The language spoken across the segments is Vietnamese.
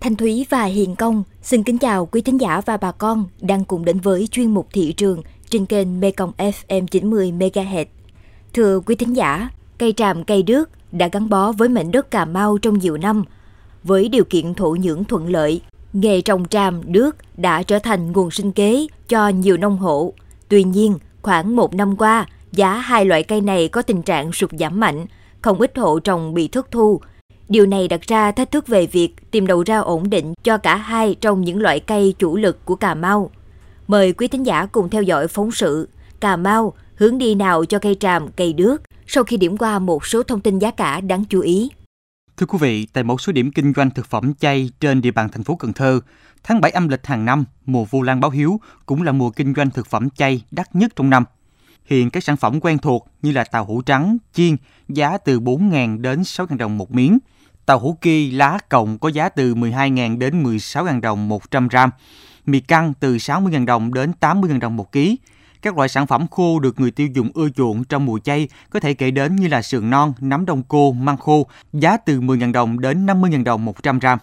Thanh Thúy và Hiền Công xin kính chào quý thính giả và bà con đang cùng đến với chuyên mục thị trường trên kênh Mekong FM 90 MHz. Thưa quý thính giả, cây tràm cây đước đã gắn bó với mảnh đất Cà Mau trong nhiều năm. Với điều kiện thổ nhưỡng thuận lợi, nghề trồng tràm đước đã trở thành nguồn sinh kế cho nhiều nông hộ. Tuy nhiên, khoảng một năm qua, giá hai loại cây này có tình trạng sụt giảm mạnh, không ít hộ trồng bị thất thu. Điều này đặt ra thách thức về việc tìm đầu ra ổn định cho cả hai trong những loại cây chủ lực của Cà Mau. Mời quý thính giả cùng theo dõi phóng sự Cà Mau hướng đi nào cho cây tràm, cây đước sau khi điểm qua một số thông tin giá cả đáng chú ý. Thưa quý vị, tại một số điểm kinh doanh thực phẩm chay trên địa bàn thành phố Cần Thơ, tháng 7 âm lịch hàng năm, mùa Vu Lan báo hiếu cũng là mùa kinh doanh thực phẩm chay đắt nhất trong năm. Hiện các sản phẩm quen thuộc như là tàu hũ trắng, chiên giá từ 4.000 đến 6.000 đồng một miếng. Tàu hũ kỳ lá cộng có giá từ 12.000 đến 16.000 đồng 100 gram. Mì căng từ 60.000 đồng đến 80.000 đồng một ký. Các loại sản phẩm khô được người tiêu dùng ưa chuộng trong mùa chay có thể kể đến như là sườn non, nấm đông cô, măng khô, giá từ 10.000 đồng đến 50.000 đồng 100 gram.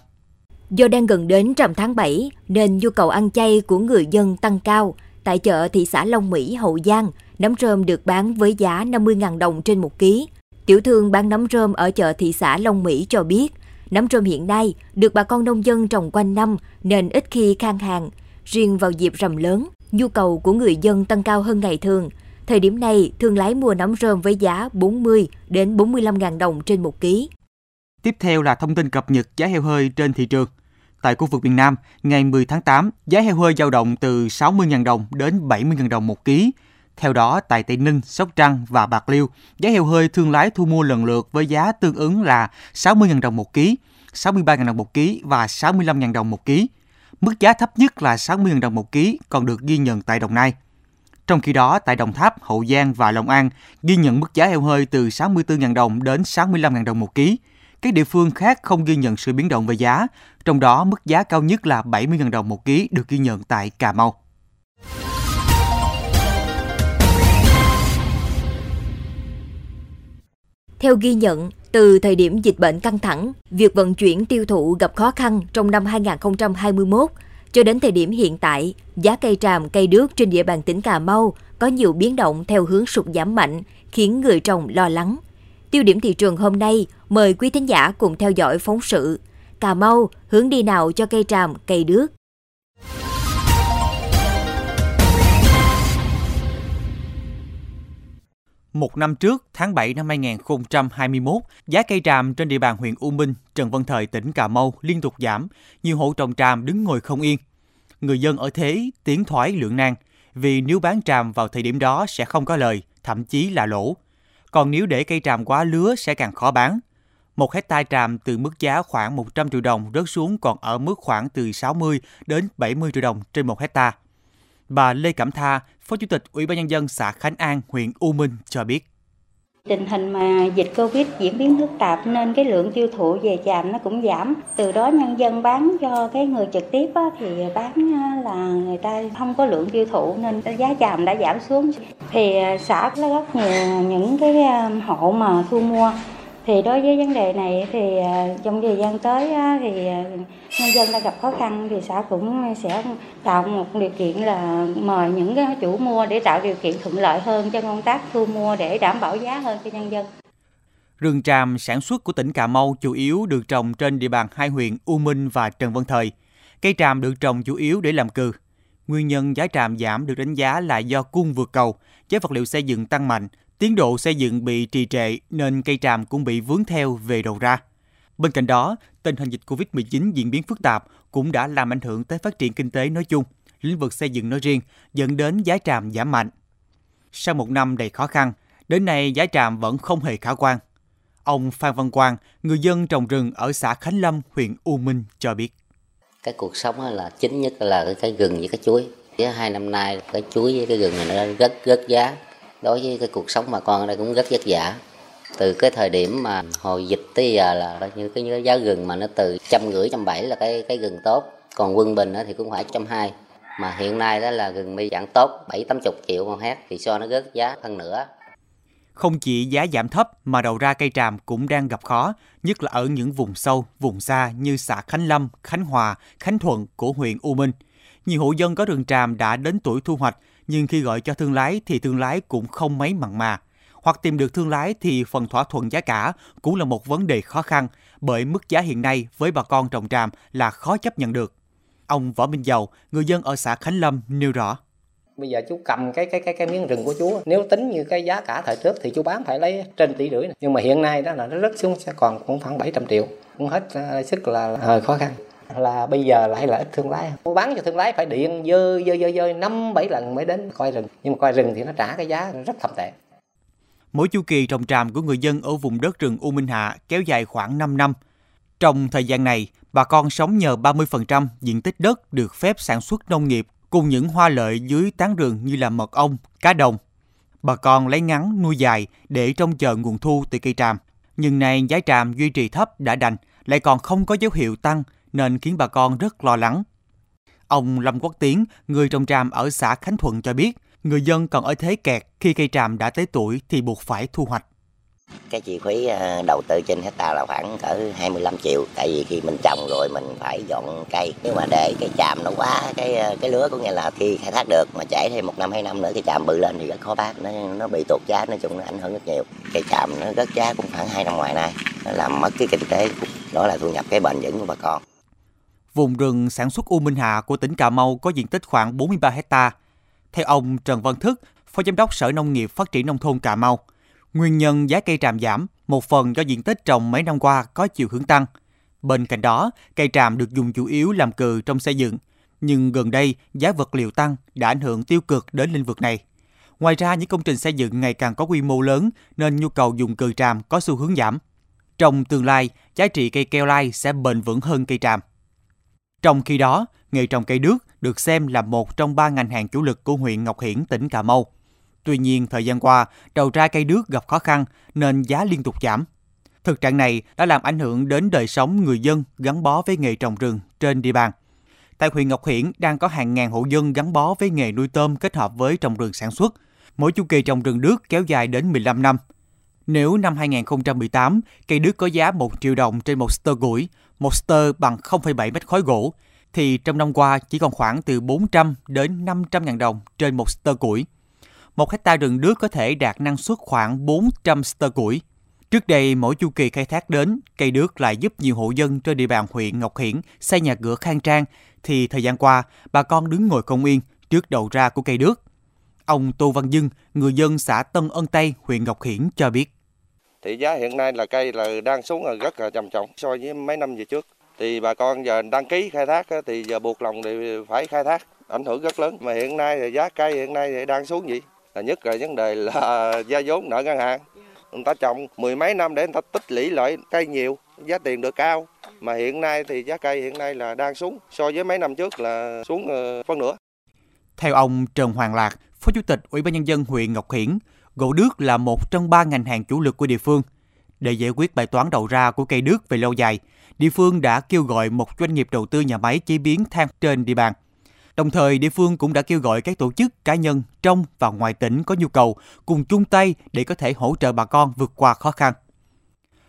Do đang gần đến rằm tháng 7 nên nhu cầu ăn chay của người dân tăng cao. Tại chợ thị xã Long Mỹ, Hậu Giang, nấm rơm được bán với giá 50.000 đồng trên một ký. Tiểu thương bán nấm rơm ở chợ thị xã Long Mỹ cho biết, nấm rơm hiện nay được bà con nông dân trồng quanh năm nên ít khi khan hàng. Riêng vào dịp rằm lớn, nhu cầu của người dân tăng cao hơn ngày thường. Thời điểm này, thương lái mua nấm rơm với giá 40 đến 45.000 đồng trên một ký. Tiếp theo là thông tin cập nhật giá heo hơi trên thị trường. Tại khu vực miền Nam, ngày 10 tháng 8, giá heo hơi dao động từ 60.000 đồng đến 70.000 đồng một ký. Theo đó, tại Tây Ninh, Sóc Trăng và Bạc Liêu, giá heo hơi thương lái thu mua lần lượt với giá tương ứng là 60.000 đồng một ký, 63.000 đồng một ký và 65.000 đồng một ký. Mức giá thấp nhất là 60.000 đồng một ký còn được ghi nhận tại Đồng Nai. Trong khi đó, tại Đồng Tháp, Hậu Giang và Long An ghi nhận mức giá heo hơi từ 64.000 đồng đến 65.000 đồng một ký. Các địa phương khác không ghi nhận sự biến động về giá, trong đó mức giá cao nhất là 70.000 đồng một ký được ghi nhận tại Cà Mau. Theo ghi nhận, từ thời điểm dịch bệnh căng thẳng, việc vận chuyển tiêu thụ gặp khó khăn trong năm 2021 cho đến thời điểm hiện tại, giá cây tràm, cây đước trên địa bàn tỉnh Cà Mau có nhiều biến động theo hướng sụt giảm mạnh, khiến người trồng lo lắng. Tiêu điểm thị trường hôm nay, mời quý thính giả cùng theo dõi phóng sự Cà Mau hướng đi nào cho cây tràm, cây đước. Một năm trước, tháng 7 năm 2021, giá cây tràm trên địa bàn huyện U Minh, Trần Văn Thời, tỉnh Cà Mau liên tục giảm, nhiều hộ trồng tràm đứng ngồi không yên. Người dân ở thế tiến thoái lưỡng nan, vì nếu bán tràm vào thời điểm đó sẽ không có lời, thậm chí là lỗ. Còn nếu để cây tràm quá lứa sẽ càng khó bán. Một hecta tràm từ mức giá khoảng 100 triệu đồng rớt xuống còn ở mức khoảng từ 60 đến 70 triệu đồng trên một hecta. Bà Lê Cẩm Tha, Phó Chủ tịch Ủy ban Nhân dân xã Khánh An, huyện U Minh cho biết. Tình hình mà dịch Covid diễn biến phức tạp nên cái lượng tiêu thụ về chàm nó cũng giảm. Từ đó nhân dân bán cho cái người trực tiếp á, thì bán là người ta không có lượng tiêu thụ nên giá chàm đã giảm xuống. Thì à, xã có rất nhiều những cái à, hộ mà thu mua thì đối với vấn đề này thì à, trong thời gian tới thì à, nhân dân đang gặp khó khăn thì xã cũng sẽ tạo một điều kiện là mời những cái chủ mua để tạo điều kiện thuận lợi hơn cho công tác thu mua để đảm bảo giá hơn cho nhân dân. Rừng tràm sản xuất của tỉnh Cà Mau chủ yếu được trồng trên địa bàn hai huyện U Minh và Trần Văn Thời. Cây tràm được trồng chủ yếu để làm cừ. Nguyên nhân giá tràm giảm được đánh giá là do cung vượt cầu, giá vật liệu xây dựng tăng mạnh, Tiến độ xây dựng bị trì trệ nên cây tràm cũng bị vướng theo về đầu ra. Bên cạnh đó, tình hình dịch Covid-19 diễn biến phức tạp cũng đã làm ảnh hưởng tới phát triển kinh tế nói chung, lĩnh vực xây dựng nói riêng, dẫn đến giá tràm giảm mạnh. Sau một năm đầy khó khăn, đến nay giá tràm vẫn không hề khả quan. Ông Phan Văn Quang, người dân trồng rừng ở xã Khánh Lâm, huyện U Minh cho biết. Cái cuộc sống là chính nhất là cái gừng với cái chuối. Hai năm nay cái chuối với cái gừng này nó rất rất giá đối với cái cuộc sống bà con ở đây cũng rất vất vả. Từ cái thời điểm mà hồi dịch tới giờ là như cái giá gừng mà nó từ trăm rưỡi trăm bảy là cái cái gừng tốt. Còn quân bình thì cũng phải trăm hai. Mà hiện nay đó là gừng mi dạng tốt bảy tám chục triệu một hecta thì so nó rớt giá hơn nữa. Không chỉ giá giảm thấp mà đầu ra cây tràm cũng đang gặp khó, nhất là ở những vùng sâu, vùng xa như xã Khánh Lâm, Khánh Hòa, Khánh Thuận của huyện U Minh. Nhiều hộ dân có rừng tràm đã đến tuổi thu hoạch, nhưng khi gọi cho thương lái thì thương lái cũng không mấy mặn mà. Hoặc tìm được thương lái thì phần thỏa thuận giá cả cũng là một vấn đề khó khăn, bởi mức giá hiện nay với bà con trồng tràm là khó chấp nhận được. Ông Võ Minh Dầu, người dân ở xã Khánh Lâm nêu rõ bây giờ chú cầm cái cái cái cái miếng rừng của chú nếu tính như cái giá cả thời trước thì chú bán phải lấy trên tỷ rưỡi nhưng mà hiện nay đó là nó rất xuống sẽ còn cũng khoảng 700 triệu cũng hết uh, sức là hơi khó khăn là bây giờ lại là ít thương lái mua bán cho thương lái phải điện dơ dơ dơ dơ năm bảy lần mới đến coi rừng nhưng mà coi rừng thì nó trả cái giá rất thậm tệ Mỗi chu kỳ trồng tràm của người dân ở vùng đất rừng U Minh Hạ kéo dài khoảng 5 năm. Trong thời gian này, bà con sống nhờ 30% diện tích đất được phép sản xuất nông nghiệp cùng những hoa lợi dưới tán rừng như là mật ong, cá đồng. Bà con lấy ngắn nuôi dài để trông chờ nguồn thu từ cây tràm. Nhưng nay giá tràm duy trì thấp đã đành, lại còn không có dấu hiệu tăng nên khiến bà con rất lo lắng. Ông Lâm Quốc Tiến, người trồng tràm ở xã Khánh Thuận cho biết, người dân còn ở thế kẹt khi cây tràm đã tới tuổi thì buộc phải thu hoạch. Cái chi phí ờ, đầu tư trên hecta là khoảng cỡ 25 triệu tại vì khi mình trồng rồi mình phải dọn cây nếu mà để cái chàm nó quá cái ờ, cái lứa cũng nghĩa là khi khai thác được mà chảy thêm một năm hai năm nữa cái chàm bự lên thì rất khó bán nó nó bị tụt giá nói chung nó ảnh hưởng rất nhiều cây chàm nó rất giá cũng khoảng hai năm ngoài nay nó làm mất cái kinh tế đó là thu nhập cái bền vững của bà con Vùng rừng sản xuất U Minh Hạ của tỉnh Cà Mau có diện tích khoảng 43 hecta. Theo ông Trần Văn Thức, Phó Giám đốc Sở Nông nghiệp Phát triển Nông thôn Cà Mau, nguyên nhân giá cây tràm giảm một phần do diện tích trồng mấy năm qua có chiều hướng tăng. Bên cạnh đó, cây tràm được dùng chủ yếu làm cừ trong xây dựng, nhưng gần đây giá vật liệu tăng đã ảnh hưởng tiêu cực đến lĩnh vực này. Ngoài ra, những công trình xây dựng ngày càng có quy mô lớn nên nhu cầu dùng cừ tràm có xu hướng giảm. Trong tương lai, giá trị cây keo lai sẽ bền vững hơn cây tràm. Trong khi đó, nghề trồng cây đước được xem là một trong ba ngành hàng chủ lực của huyện Ngọc Hiển, tỉnh Cà Mau. Tuy nhiên, thời gian qua, đầu ra cây đước gặp khó khăn nên giá liên tục giảm. Thực trạng này đã làm ảnh hưởng đến đời sống người dân gắn bó với nghề trồng rừng trên địa bàn. Tại huyện Ngọc Hiển đang có hàng ngàn hộ dân gắn bó với nghề nuôi tôm kết hợp với trồng rừng sản xuất. Mỗi chu kỳ trồng rừng đước kéo dài đến 15 năm. Nếu năm 2018, cây đước có giá 1 triệu đồng trên một stơ củi, một stơ bằng 0,7 mét khối gỗ, thì trong năm qua chỉ còn khoảng từ 400 đến 500 ngàn đồng trên một stơ củi. Một hecta rừng đước có thể đạt năng suất khoảng 400 stơ củi. Trước đây, mỗi chu kỳ khai thác đến, cây đước lại giúp nhiều hộ dân trên địa bàn huyện Ngọc Hiển xây nhà cửa khang trang, thì thời gian qua, bà con đứng ngồi không yên trước đầu ra của cây đước. Ông Tô Văn Dưng, người dân xã Tân Ân Tây, huyện Ngọc Hiển cho biết thì giá hiện nay là cây là đang xuống là rất là trầm trọng. So với mấy năm về trước thì bà con giờ đăng ký khai thác thì giờ buộc lòng thì phải khai thác ảnh hưởng rất lớn. Mà hiện nay thì giá cây hiện nay thì đang xuống vậy. Là nhất là vấn đề là gia vốn nợ ngân hàng. Người ta trồng mười mấy năm để người ta tích lũy lại cây nhiều giá tiền được cao. Mà hiện nay thì giá cây hiện nay là đang xuống. So với mấy năm trước là xuống ờ, phân nửa. Theo ông Trần Hoàng Lạc, Phó Chủ tịch Ủy ban Nhân dân huyện Ngọc Hiển, gỗ đước là một trong ba ngành hàng chủ lực của địa phương. Để giải quyết bài toán đầu ra của cây đước về lâu dài, địa phương đã kêu gọi một doanh nghiệp đầu tư nhà máy chế biến than trên địa bàn. Đồng thời, địa phương cũng đã kêu gọi các tổ chức cá nhân trong và ngoài tỉnh có nhu cầu cùng chung tay để có thể hỗ trợ bà con vượt qua khó khăn.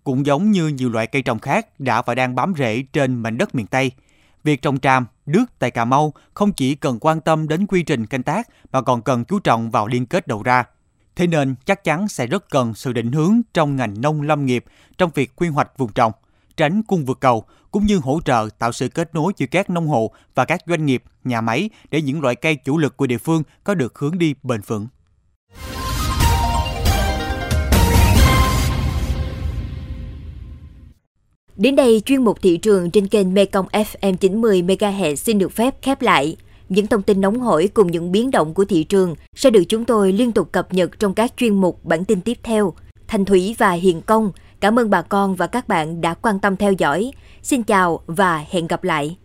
Cũng giống như nhiều loại cây trồng khác đã và đang bám rễ trên mảnh đất miền Tây, việc trồng tràm, đước tại Cà Mau không chỉ cần quan tâm đến quy trình canh tác mà còn cần chú trọng vào liên kết đầu ra. Thế nên chắc chắn sẽ rất cần sự định hướng trong ngành nông lâm nghiệp trong việc quy hoạch vùng trồng, tránh cung vượt cầu, cũng như hỗ trợ tạo sự kết nối giữa các nông hộ và các doanh nghiệp, nhà máy để những loại cây chủ lực của địa phương có được hướng đi bền vững. Đến đây, chuyên mục thị trường trên kênh Mekong FM 90 MHz xin được phép khép lại. Những thông tin nóng hổi cùng những biến động của thị trường sẽ được chúng tôi liên tục cập nhật trong các chuyên mục bản tin tiếp theo. Thành Thủy và Hiền Công, cảm ơn bà con và các bạn đã quan tâm theo dõi. Xin chào và hẹn gặp lại.